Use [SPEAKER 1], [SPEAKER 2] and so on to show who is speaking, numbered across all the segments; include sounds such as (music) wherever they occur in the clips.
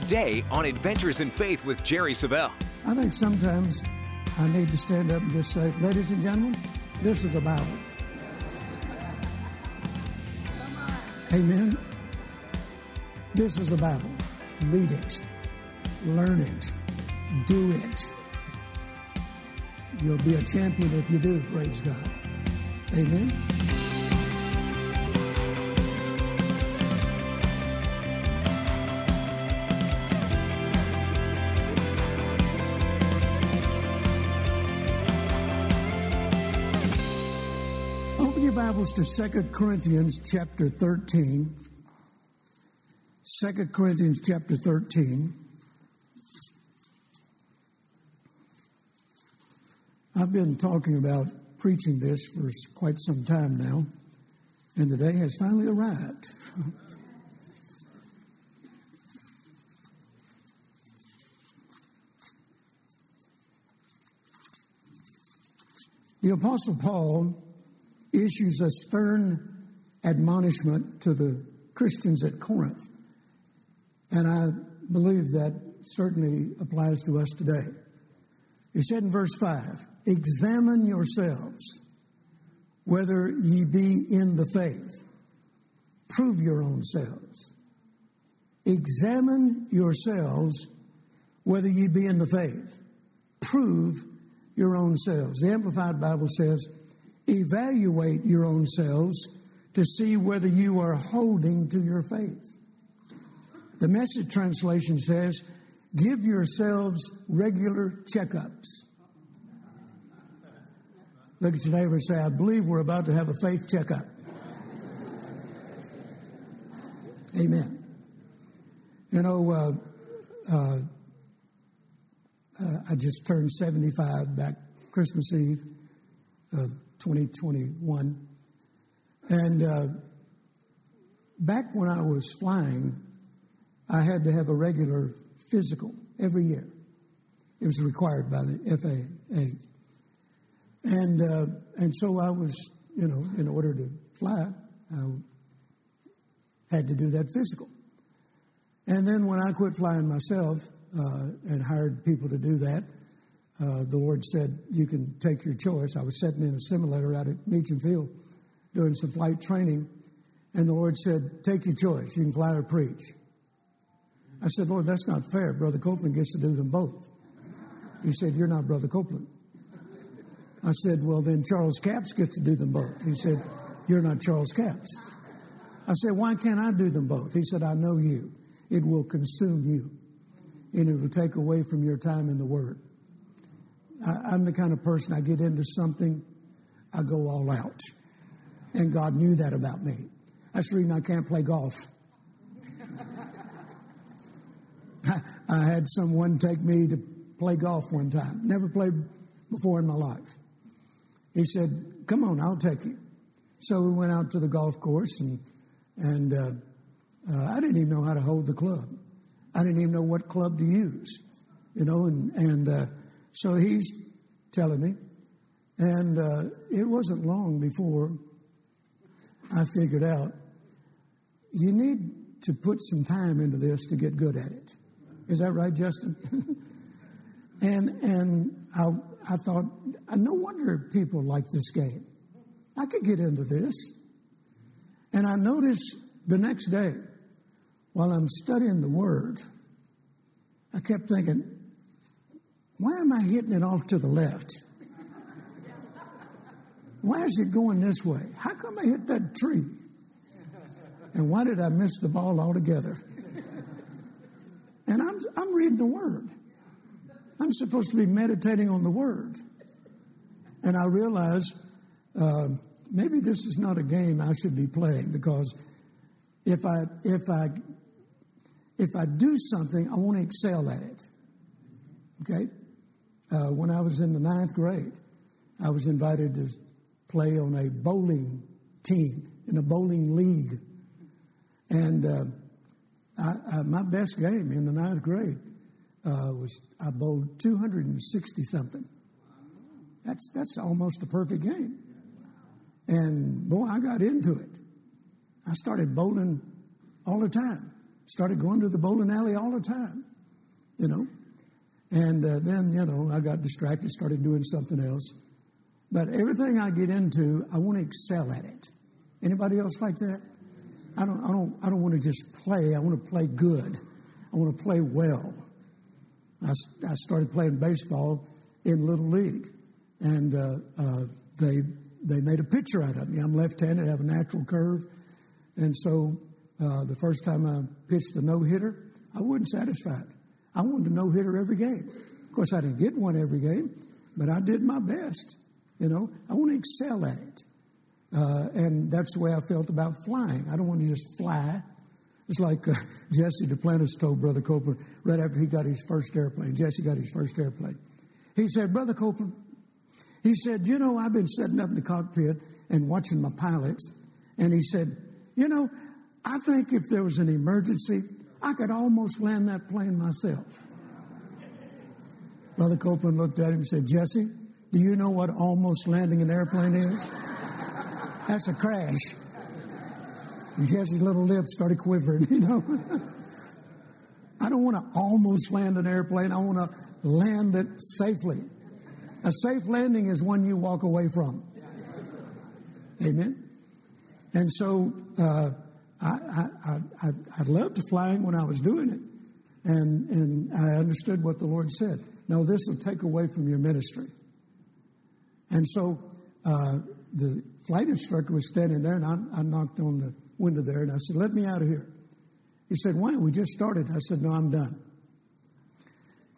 [SPEAKER 1] today on Adventures in Faith with Jerry Savelle.
[SPEAKER 2] I think sometimes I need to stand up and just say, ladies and gentlemen, this is a Bible. Amen. This is a Bible. Read it, learn it, do it. You'll be a champion if you do, praise God. Amen. Bibles to 2 Corinthians chapter 13. 2 Corinthians chapter 13. I've been talking about preaching this for quite some time now, and the day has finally arrived. (laughs) the Apostle Paul issues a stern admonishment to the Christians at Corinth. And I believe that certainly applies to us today. He said in verse 5 Examine yourselves whether ye be in the faith. Prove your own selves. Examine yourselves whether ye be in the faith. Prove your own selves. The Amplified Bible says, evaluate your own selves to see whether you are holding to your faith. The message translation says, give yourselves regular checkups. Look at your neighbor and say, I believe we're about to have a faith checkup. Amen. You know, uh, uh, uh, I just turned 75 back Christmas Eve of 2021. And uh, back when I was flying, I had to have a regular physical every year. It was required by the FAA. And, uh, and so I was, you know, in order to fly, I had to do that physical. And then when I quit flying myself uh, and hired people to do that, uh, the Lord said, You can take your choice. I was sitting in a simulator out at Meacham Field doing some flight training, and the Lord said, Take your choice. You can fly or preach. I said, Lord, that's not fair. Brother Copeland gets to do them both. He said, You're not Brother Copeland. I said, Well, then Charles Capps gets to do them both. He said, You're not Charles Capps. I said, Why can't I do them both? He said, I know you. It will consume you, and it will take away from your time in the Word. I, I'm the kind of person I get into something, I go all out. And God knew that about me. That's the reason I can't play golf. (laughs) I had someone take me to play golf one time. Never played before in my life. He said, Come on, I'll take you. So we went out to the golf course, and, and uh, uh, I didn't even know how to hold the club. I didn't even know what club to use, you know, and, and uh, so he's telling me. And uh, it wasn't long before I figured out you need to put some time into this to get good at it. Is that right, Justin? (laughs) and and I, I thought, no wonder people like this game. I could get into this. And I noticed the next day, while I'm studying the Word, I kept thinking, why am I hitting it off to the left? Why is it going this way? How come I hit that tree? And why did I miss the ball altogether? And I'm, I'm reading the Word. I'm supposed to be meditating on the Word. And I realized uh, maybe this is not a game I should be playing because if I, if I, if I do something, I want to excel at it. Okay? Uh, when I was in the ninth grade, I was invited to play on a bowling team in a bowling league. And uh, I, I, my best game in the ninth grade uh, was I bowled 260 something. That's, that's almost a perfect game. And boy, I got into it. I started bowling all the time. Started going to the bowling alley all the time, you know. And uh, then, you know, I got distracted, started doing something else. But everything I get into, I want to excel at it. Anybody else like that? I don't, I don't, I don't want to just play. I want to play good. I want to play well. I, I started playing baseball in Little League, and uh, uh, they they made a pitcher out of me. I'm left-handed, I have a natural curve, and so uh, the first time I pitched a no hitter, I wasn't satisfied. I wanted a no hitter every game. Of course, I didn't get one every game, but I did my best. You know, I want to excel at it. Uh, and that's the way I felt about flying. I don't want to just fly. It's like uh, (laughs) Jesse Duplantis told Brother Copeland right after he got his first airplane. Jesse got his first airplane. He said, Brother Copeland, he said, You know, I've been sitting up in the cockpit and watching my pilots. And he said, You know, I think if there was an emergency, I could almost land that plane myself. Brother Copeland looked at him and said, Jesse, do you know what almost landing an airplane is? That's a crash. And Jesse's little lips started quivering, (laughs) you know. I don't want to almost land an airplane. I want to land it safely. A safe landing is one you walk away from. Amen. And so uh, I, I, I, I loved to flying when I was doing it, and, and I understood what the Lord said. No, this will take away from your ministry. And so uh, the flight instructor was standing there, and I, I, knocked on the window there, and I said, Let me out of here. He said, Why? We just started. I said, No, I'm done.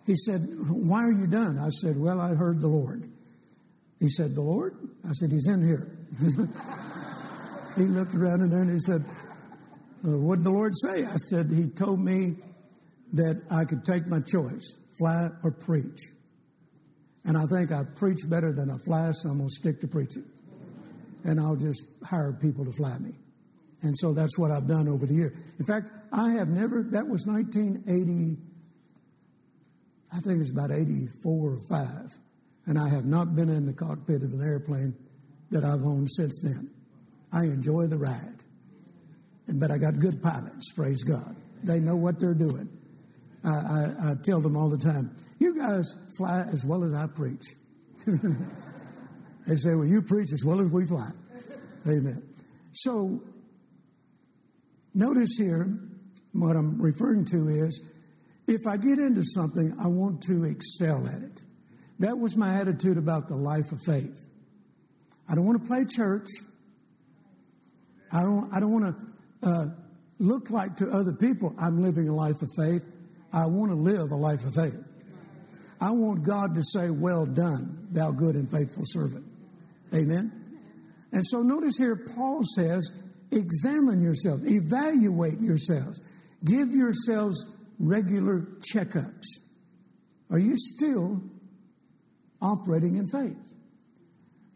[SPEAKER 2] He said, Why are you done? I said, Well, I heard the Lord. He said, The Lord? I said, He's in here. (laughs) he looked around and then he said, uh, What did the Lord say? I said, He told me that I could take my choice, fly or preach. And I think I preach better than I fly, so I'm going to stick to preaching. And I'll just hire people to fly me. And so that's what I've done over the year. In fact, I have never, that was 1980, I think it was about 84 or 5. And I have not been in the cockpit of an airplane that I've owned since then. I enjoy the ride. But I got good pilots, praise God. They know what they're doing. I, I, I tell them all the time, you guys fly as well as I preach. (laughs) they say, Well, you preach as well as we fly. Amen. So, notice here, what I'm referring to is if I get into something, I want to excel at it. That was my attitude about the life of faith. I don't want to play church. I don't, I don't want to uh, look like to other people I'm living a life of faith. I want to live a life of faith. I want God to say, Well done, thou good and faithful servant. Amen. And so notice here, Paul says, Examine yourself, evaluate yourselves, give yourselves regular checkups. Are you still operating in faith?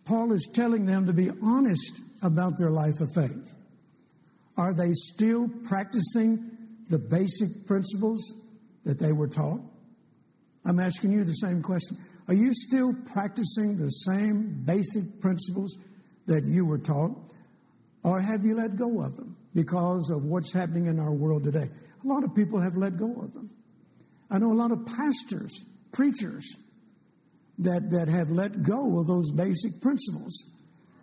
[SPEAKER 2] Paul is telling them to be honest about their life of faith. Are they still practicing the basic principles that they were taught? I'm asking you the same question. Are you still practicing the same basic principles that you were taught? Or have you let go of them because of what's happening in our world today? A lot of people have let go of them. I know a lot of pastors, preachers, that, that have let go of those basic principles.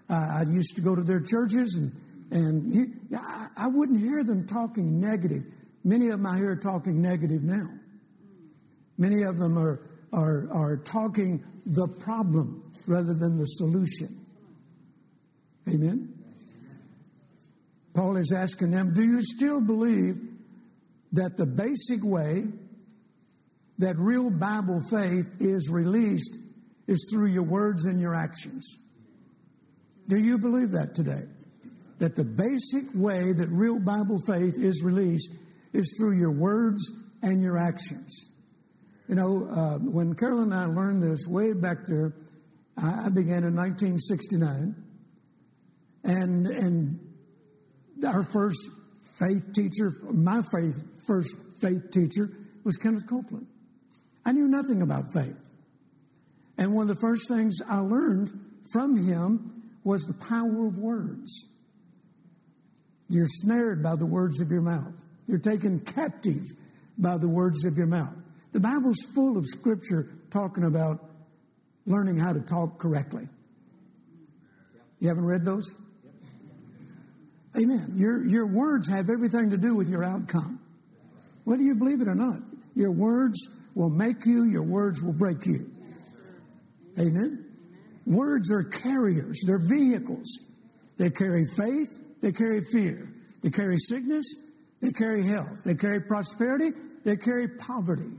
[SPEAKER 2] Uh, I used to go to their churches and, and you, I, I wouldn't hear them talking negative. Many of them I hear talking negative now. Many of them are, are, are talking the problem rather than the solution. Amen? Paul is asking them, Do you still believe that the basic way that real Bible faith is released is through your words and your actions? Do you believe that today? That the basic way that real Bible faith is released is through your words and your actions. You know, uh, when Carol and I learned this way back there, I, I began in 1969, and and our first faith teacher, my faith first faith teacher, was Kenneth Copeland. I knew nothing about faith, and one of the first things I learned from him was the power of words. You're snared by the words of your mouth. You're taken captive by the words of your mouth. The Bible's full of scripture talking about learning how to talk correctly. You haven't read those? Amen. Your, your words have everything to do with your outcome. Whether you believe it or not, your words will make you, your words will break you. Amen. Words are carriers, they're vehicles. They carry faith, they carry fear, they carry sickness, they carry health, they carry prosperity, they carry poverty.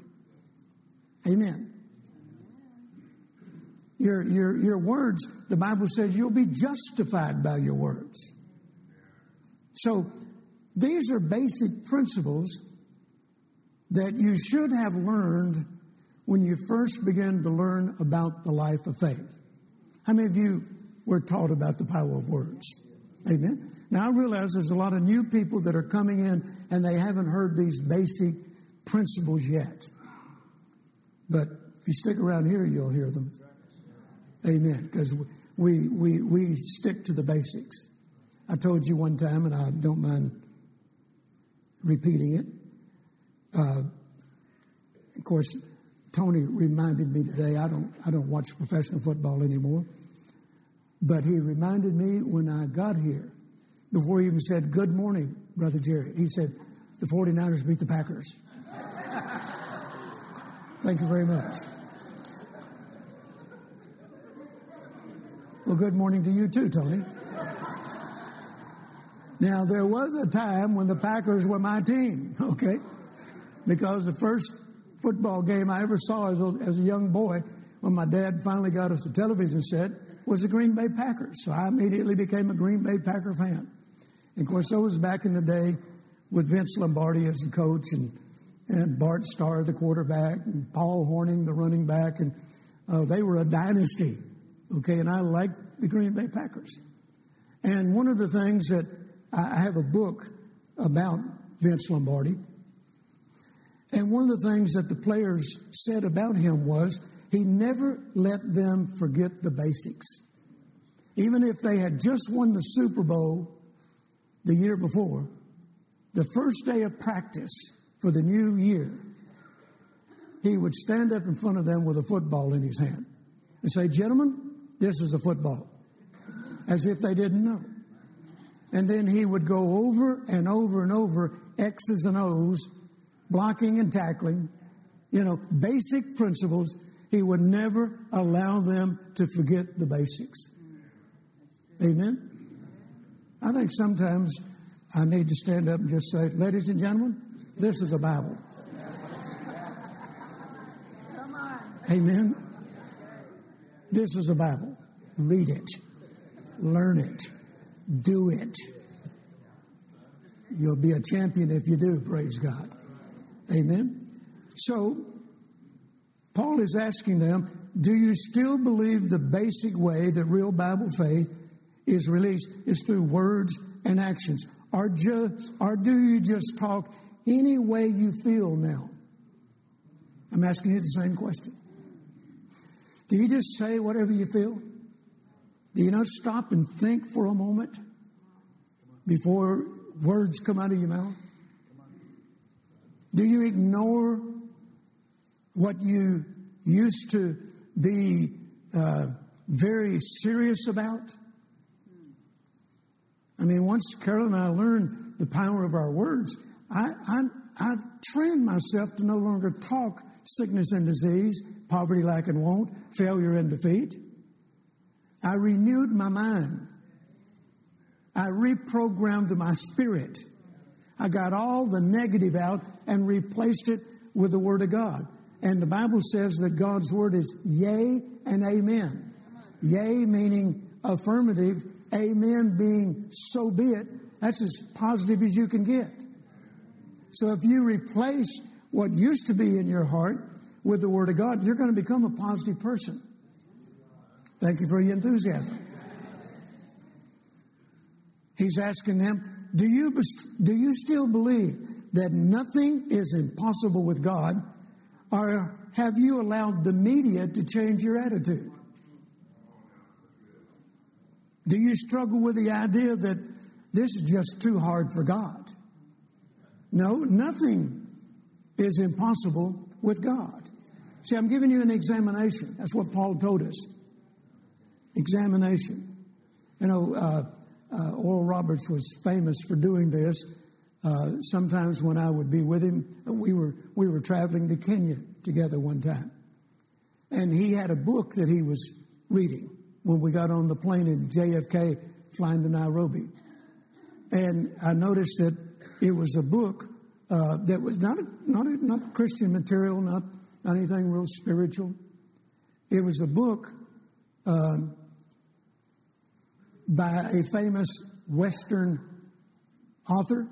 [SPEAKER 2] Amen. Your, your, your words, the Bible says you'll be justified by your words. So these are basic principles that you should have learned when you first began to learn about the life of faith. How many of you were taught about the power of words? Amen. Now I realize there's a lot of new people that are coming in and they haven't heard these basic principles yet. But if you stick around here, you'll hear them. Amen. Because we, we, we stick to the basics. I told you one time, and I don't mind repeating it. Uh, of course, Tony reminded me today. I don't I don't watch professional football anymore, but he reminded me when I got here, before he even said "Good morning, brother Jerry." He said, "The 49ers beat the Packers." Thank you very much. Well, good morning to you too, Tony. Now, there was a time when the Packers were my team, okay? Because the first football game I ever saw as a, as a young boy, when my dad finally got us a television set, was the Green Bay Packers. So I immediately became a Green Bay Packer fan. Of course, that was back in the day with Vince Lombardi as the coach and, and Bart Starr, the quarterback, and Paul Hornung, the running back. And uh, they were a dynasty, okay? And I liked the Green Bay Packers. And one of the things that I have a book about Vince Lombardi. And one of the things that the players said about him was he never let them forget the basics. Even if they had just won the Super Bowl the year before, the first day of practice for the new year, he would stand up in front of them with a football in his hand and say, Gentlemen, this is a football. As if they didn't know. And then he would go over and over and over X's and O's, blocking and tackling, you know, basic principles. He would never allow them to forget the basics. Amen? I think sometimes I need to stand up and just say, ladies and gentlemen, this is a Bible. Amen? This is a Bible. Read it. Learn it do it. You'll be a champion if you do, praise God. Amen. So, Paul is asking them, do you still believe the basic way that real Bible faith is released is through words and actions? Or just or do you just talk any way you feel now? I'm asking you the same question. Do you just say whatever you feel? Do you not stop and think for a moment before words come out of your mouth? Do you ignore what you used to be uh, very serious about? I mean, once Carol and I learned the power of our words, I, I, I trained myself to no longer talk sickness and disease, poverty, lack, and want, failure and defeat. I renewed my mind. I reprogrammed my spirit. I got all the negative out and replaced it with the Word of God. And the Bible says that God's Word is yea and amen. Yea meaning affirmative, amen being so be it. That's as positive as you can get. So if you replace what used to be in your heart with the Word of God, you're going to become a positive person. Thank you for your enthusiasm. He's asking them, do you, do you still believe that nothing is impossible with God? Or have you allowed the media to change your attitude? Do you struggle with the idea that this is just too hard for God? No, nothing is impossible with God. See, I'm giving you an examination. That's what Paul told us. Examination. You know, uh, uh, Oral Roberts was famous for doing this. Uh, sometimes when I would be with him, we were we were traveling to Kenya together one time, and he had a book that he was reading when we got on the plane in JFK flying to Nairobi, and I noticed that it was a book uh, that was not a, not a, not Christian material, not not anything real spiritual. It was a book um, by a famous Western author.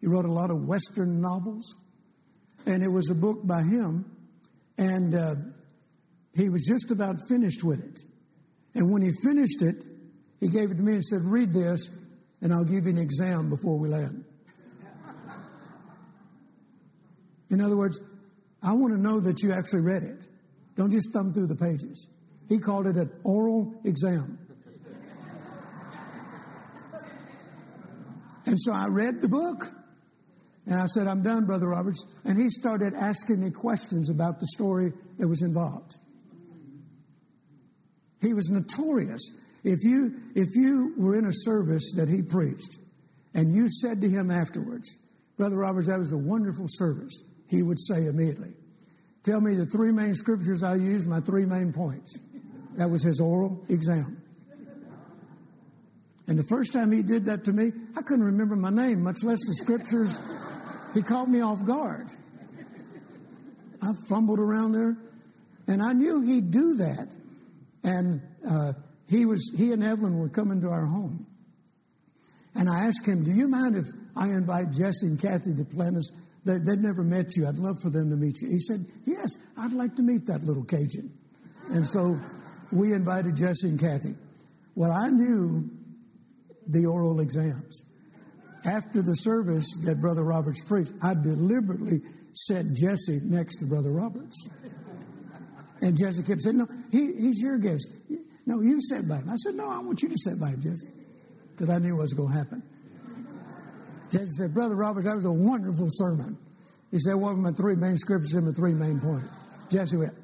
[SPEAKER 2] He wrote a lot of Western novels, and it was a book by him, and uh, he was just about finished with it. And when he finished it, he gave it to me and said, "Read this, and I'll give you an exam before we land." In other words, I want to know that you actually read it. Don't just thumb through the pages. He called it an oral exam. And so I read the book. And I said, I'm done, Brother Roberts. And he started asking me questions about the story that was involved. He was notorious. If you, if you were in a service that he preached and you said to him afterwards, Brother Roberts, that was a wonderful service, he would say immediately, Tell me the three main scriptures I use, my three main points. That was his oral exam. And the first time he did that to me, I couldn't remember my name, much less the scriptures. He caught me off guard. I fumbled around there, and I knew he'd do that. And uh, he was he and Evelyn were coming to our home, and I asked him, "Do you mind if I invite Jesse and Cathy Duplantis? They, would never met you. I'd love for them to meet you." He said, "Yes, I'd like to meet that little Cajun." And so we invited Jesse and Cathy. Well, I knew the oral exams. After the service that Brother Roberts preached, I deliberately set Jesse next to Brother Roberts. And Jesse kept saying, No, he, he's your guest. No, you sit by him. I said, No, I want you to sit by him, Jesse, because I knew what was going to happen. Jesse said, Brother Roberts, that was a wonderful sermon. He said, What were my three main scriptures and my three main points? Jesse went,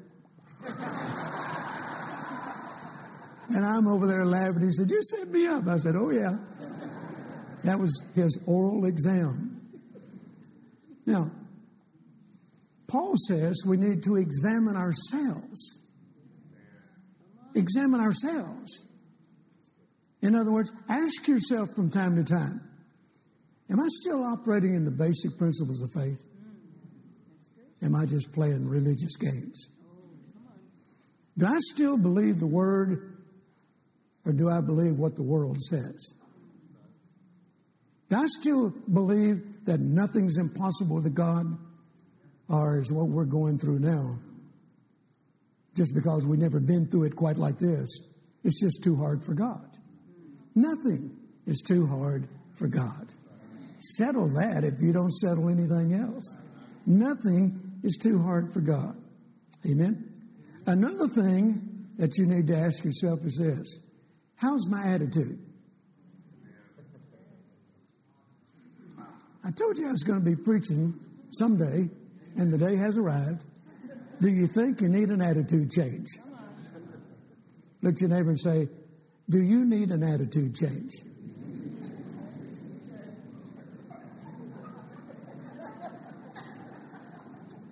[SPEAKER 2] And I'm over there laughing. He said, You set me up. I said, Oh, yeah. That was his oral exam. Now, Paul says we need to examine ourselves. Examine ourselves. In other words, ask yourself from time to time Am I still operating in the basic principles of faith? Am I just playing religious games? Do I still believe the Word or do I believe what the world says? Do I still believe that nothing's impossible with God? Or is what we're going through now just because we've never been through it quite like this? It's just too hard for God. Nothing is too hard for God. Settle that if you don't settle anything else. Nothing is too hard for God. Amen. Another thing that you need to ask yourself is this How's my attitude? I told you I was going to be preaching someday, and the day has arrived. Do you think you need an attitude change? Look at your neighbor and say, Do you need an attitude change?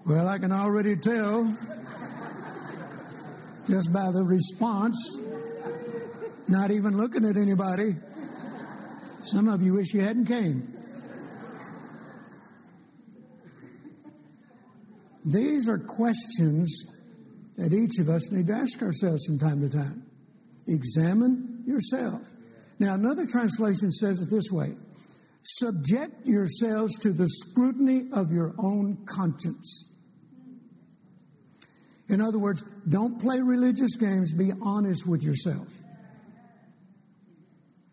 [SPEAKER 2] Well, I can already tell just by the response not even looking at anybody. Some of you wish you hadn't came. These are questions that each of us need to ask ourselves from time to time. Examine yourself. Now, another translation says it this way Subject yourselves to the scrutiny of your own conscience. In other words, don't play religious games, be honest with yourself.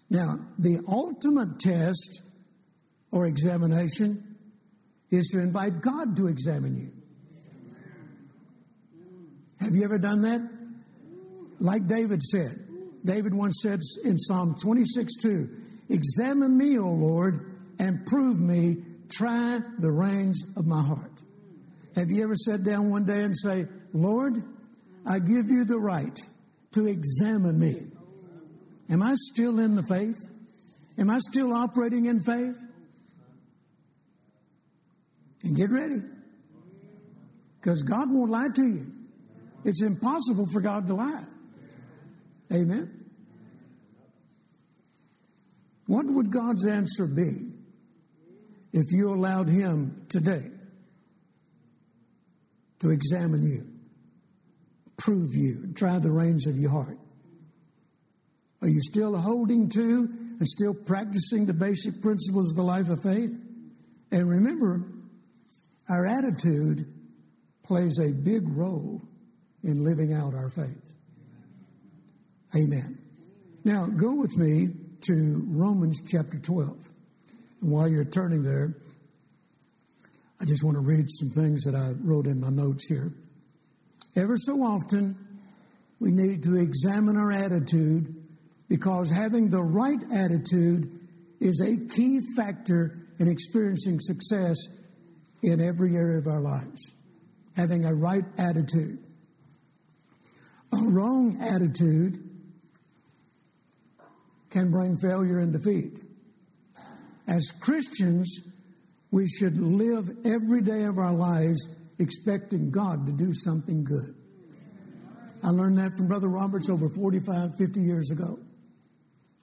[SPEAKER 2] Now, the ultimate test or examination is to invite God to examine you. Have you ever done that? Like David said. David once said in Psalm 26 2, Examine me, O Lord, and prove me, try the reins of my heart. Have you ever sat down one day and say, Lord, I give you the right to examine me. Am I still in the faith? Am I still operating in faith? And get ready. Because God won't lie to you. It's impossible for God to lie. Amen. What would God's answer be if you allowed Him today to examine you, prove you, and try the reins of your heart? Are you still holding to and still practicing the basic principles of the life of faith? And remember, our attitude plays a big role in living out our faith. Amen. Now, go with me to Romans chapter 12. And while you're turning there, I just want to read some things that I wrote in my notes here. Ever so often, we need to examine our attitude because having the right attitude is a key factor in experiencing success in every area of our lives. Having a right attitude. A wrong attitude can bring failure and defeat. As Christians, we should live every day of our lives expecting God to do something good. I learned that from Brother Roberts over 45, 50 years ago,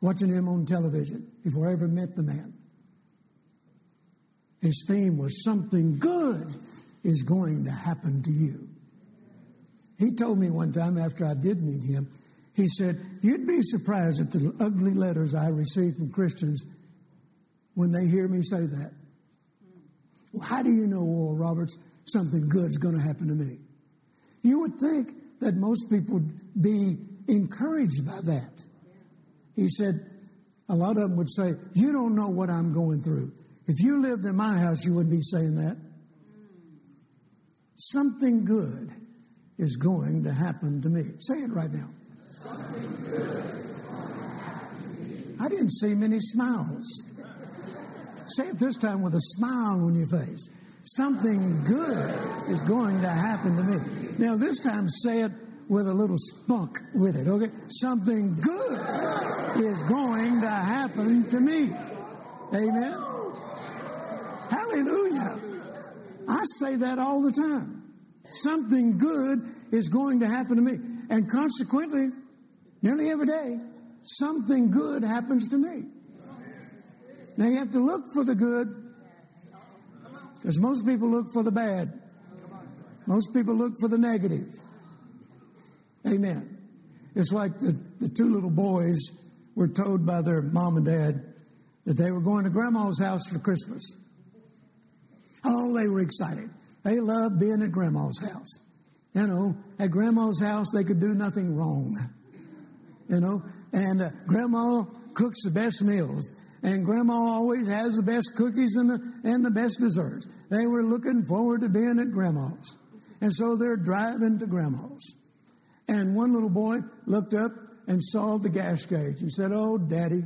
[SPEAKER 2] watching him on television before I ever met the man. His theme was something good is going to happen to you. He told me one time after I did meet him, he said, You'd be surprised at the ugly letters I receive from Christians when they hear me say that. Well, how do you know, Oral Roberts, something good is going to happen to me? You would think that most people would be encouraged by that. He said, a lot of them would say, You don't know what I'm going through. If you lived in my house, you wouldn't be saying that. Something good is going to happen to me. Say it right now. I didn't see many smiles. Say it this time with a smile on your face. Something good is going to happen to me. Now, this time, say it with a little spunk with it, okay? Something good is going to happen to me. Amen. Hallelujah. I say that all the time. Something good is going to happen to me. And consequently, nearly every day, something good happens to me. Now you have to look for the good because most people look for the bad. Most people look for the negative. Amen. It's like the, the two little boys were told by their mom and dad that they were going to grandma's house for Christmas. Oh, they were excited. They loved being at grandma's house. You know, at grandma's house, they could do nothing wrong. You know, and uh, grandma cooks the best meals, and grandma always has the best cookies and the, and the best desserts. They were looking forward to being at grandma's. And so they're driving to grandma's. And one little boy looked up and saw the gas gauge and said, Oh, daddy,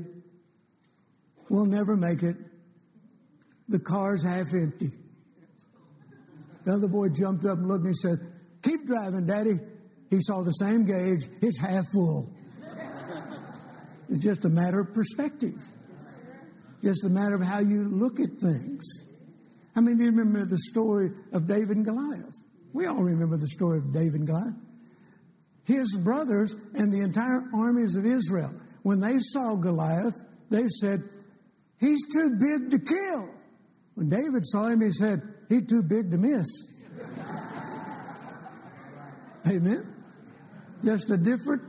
[SPEAKER 2] we'll never make it. The car's half empty. The other boy jumped up and looked and he said, Keep driving, Daddy. He saw the same gauge, it's half full. (laughs) It's just a matter of perspective, just a matter of how you look at things. I mean, you remember the story of David and Goliath? We all remember the story of David and Goliath. His brothers and the entire armies of Israel, when they saw Goliath, they said, He's too big to kill. When David saw him, he said, He's too big to miss. Amen. Just a different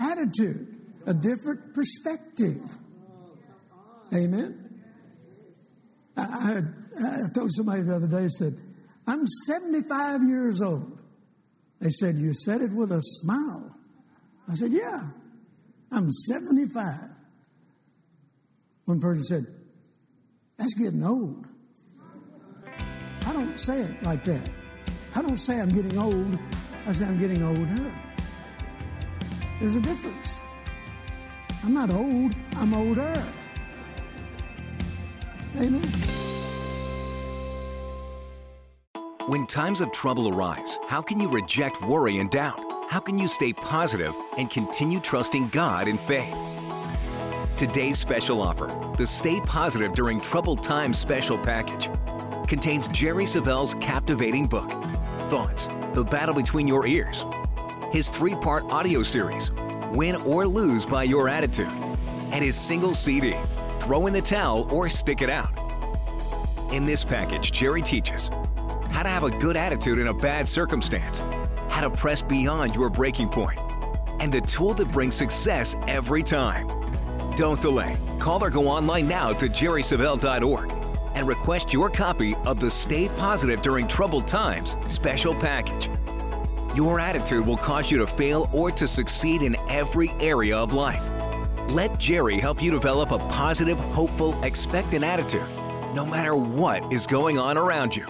[SPEAKER 2] attitude, a different perspective. Amen. I, I, I told somebody the other day, I said, I'm 75 years old. They said, You said it with a smile. I said, Yeah, I'm 75. One person said, That's getting old. I don't say it like that. I don't say I'm getting old. I say I'm getting older. There's a difference. I'm not old, I'm older. Amen.
[SPEAKER 1] When times of trouble arise, how can you reject worry and doubt? How can you stay positive and continue trusting God in faith? Today's special offer, the Stay Positive During Troubled Times special package, contains Jerry Savelle's captivating book, Thoughts The Battle Between Your Ears, his three part audio series, Win or Lose by Your Attitude, and his single CD, Throw in the Towel or Stick It Out. In this package, Jerry teaches how to have a good attitude in a bad circumstance, how to press beyond your breaking point, and the tool that brings success every time. Don't delay. Call or go online now to jerrysavelle.org and request your copy of the Stay Positive During Troubled Times special package. Your attitude will cause you to fail or to succeed in every area of life. Let Jerry help you develop a positive, hopeful, expectant attitude, no matter what is going on around you.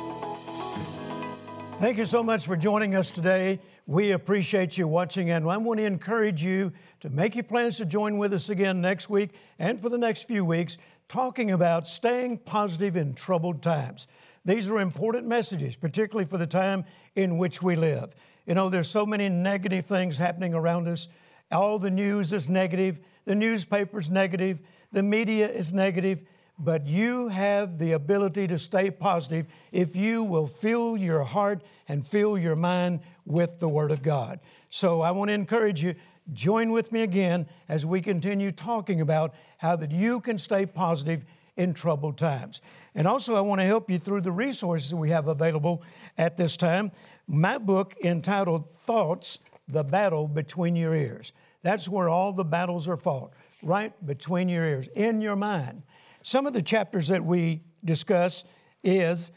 [SPEAKER 2] Thank you so much for joining us today. We appreciate you watching, and I want to encourage you to make your plans to join with us again next week and for the next few weeks, talking about staying positive in troubled times. These are important messages, particularly for the time in which we live. You know, there's so many negative things happening around us. All the news is negative, the newspaper's negative, the media is negative but you have the ability to stay positive if you will fill your heart and fill your mind with the Word of God. So I want to encourage you, join with me again as we continue talking about how that you can stay positive in troubled times. And also, I want to help you through the resources we have available at this time. My book entitled Thoughts The Battle Between Your Ears. That's where all the battles are fought, right between your ears, in your mind. Some of the chapters that we discuss is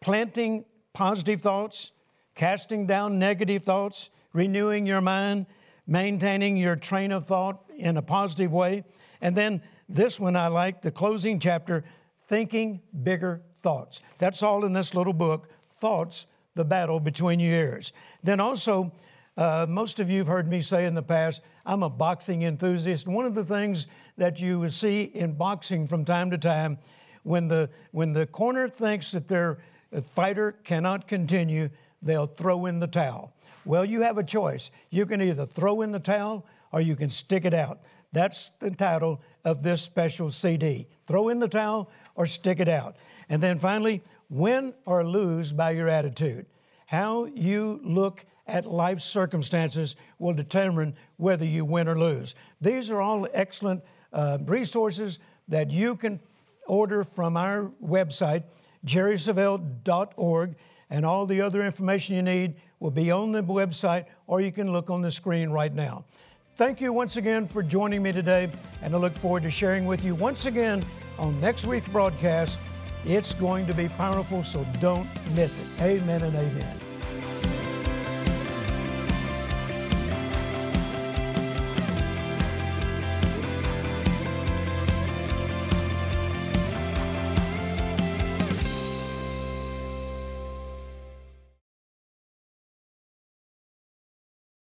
[SPEAKER 2] planting positive thoughts, casting down negative thoughts, renewing your mind, maintaining your train of thought in a positive way. And then this one I like, the closing chapter, thinking bigger thoughts. That's all in this little book, Thoughts, the Battle Between Your Ears. Then also, uh, most of you have heard me say in the past, I'm a boxing enthusiast. One of the things that you will see in boxing from time to time, when the, when the corner thinks that their fighter cannot continue, they'll throw in the towel. Well, you have a choice. You can either throw in the towel or you can stick it out. That's the title of this special CD. Throw in the towel or stick it out. And then finally, win or lose by your attitude. How you look at life's circumstances will determine whether you win or lose. These are all excellent uh, resources that you can order from our website, jerrysavelle.org, and all the other information you need will be on the website or you can look on the screen right now. Thank you once again for joining me today, and I look forward to sharing with you once again on next week's broadcast. It's going to be powerful, so don't miss it. Amen and amen.